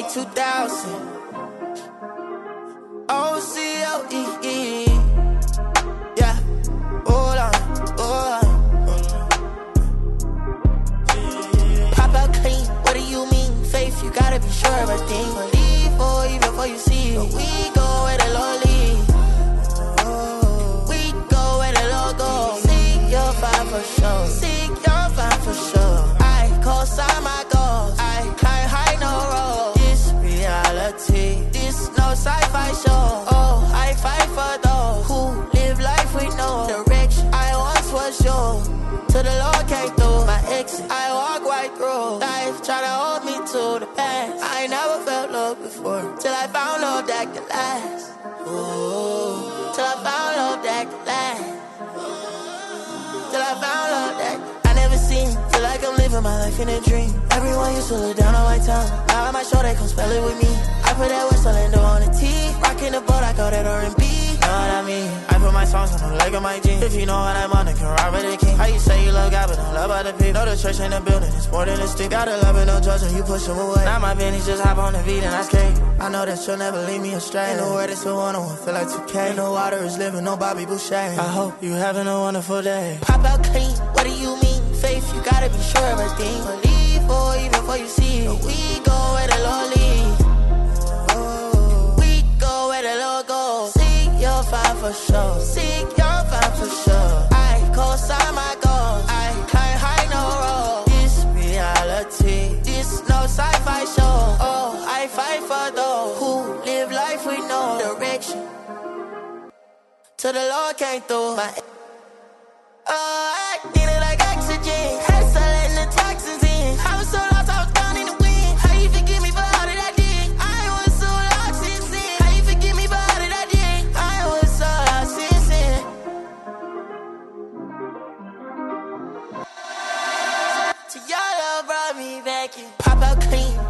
Make 2000. O C O E E. Yeah. Hold on. Hold on. Pop out clean. What do you mean? Faith, you gotta be sure of a thing. Believe or even before you see. But we go where the Lord leads. We go where the Lord goes. Seek your find for sure. Seek your I walk right through life, try to hold me to the past. I ain't never felt love before. Till I found love that could last. Ooh. Till I found love that could last. Till I found love that I never seen. Feel like I'm living my life in a dream. Everyone used to look down on my town. Now on my show, they come spell it with me. I put that West Orlando on the T. Rocking the boat, I call that R&B. Know what I mean? I songs the my jeans. If you know what I'm on, then can Robert the King. How you say you love God, but don't love other people? Know the church ain't a building, it's more than a stick. Gotta love it, no judge, and you push them away. Now my business just hop on the beat and I skate. I know that you'll never leave me astray. Ain't no word, it's a one on one, feel like 2K. Ain't no water is living, no Bobby Boucher. I hope you having a wonderful day. Pop out clean, what do you mean? Faith, you gotta be sure of a thing. Find for sure. Seek your find for sure. I co-sign my goals. I climb high, no road. This reality. This no sci-fi show. Oh, I fight for those who live life with no direction. Till the Lord came through my.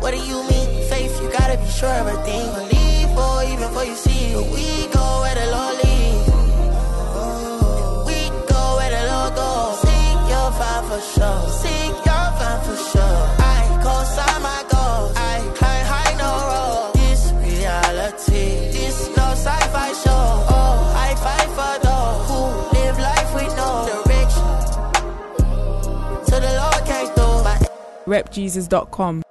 What do you mean? Faith, you gotta be sure of a thing. Believe or even before you see. But we go where the Lord leads. We go where the Lord goes. Seek your find for sure. Seek your find for sure. I co-sign my goals. I climb high, no road. This reality. This no sci-fi show. Oh, I fight for those who live life with no direction. Till the Lord through my repjesus.com.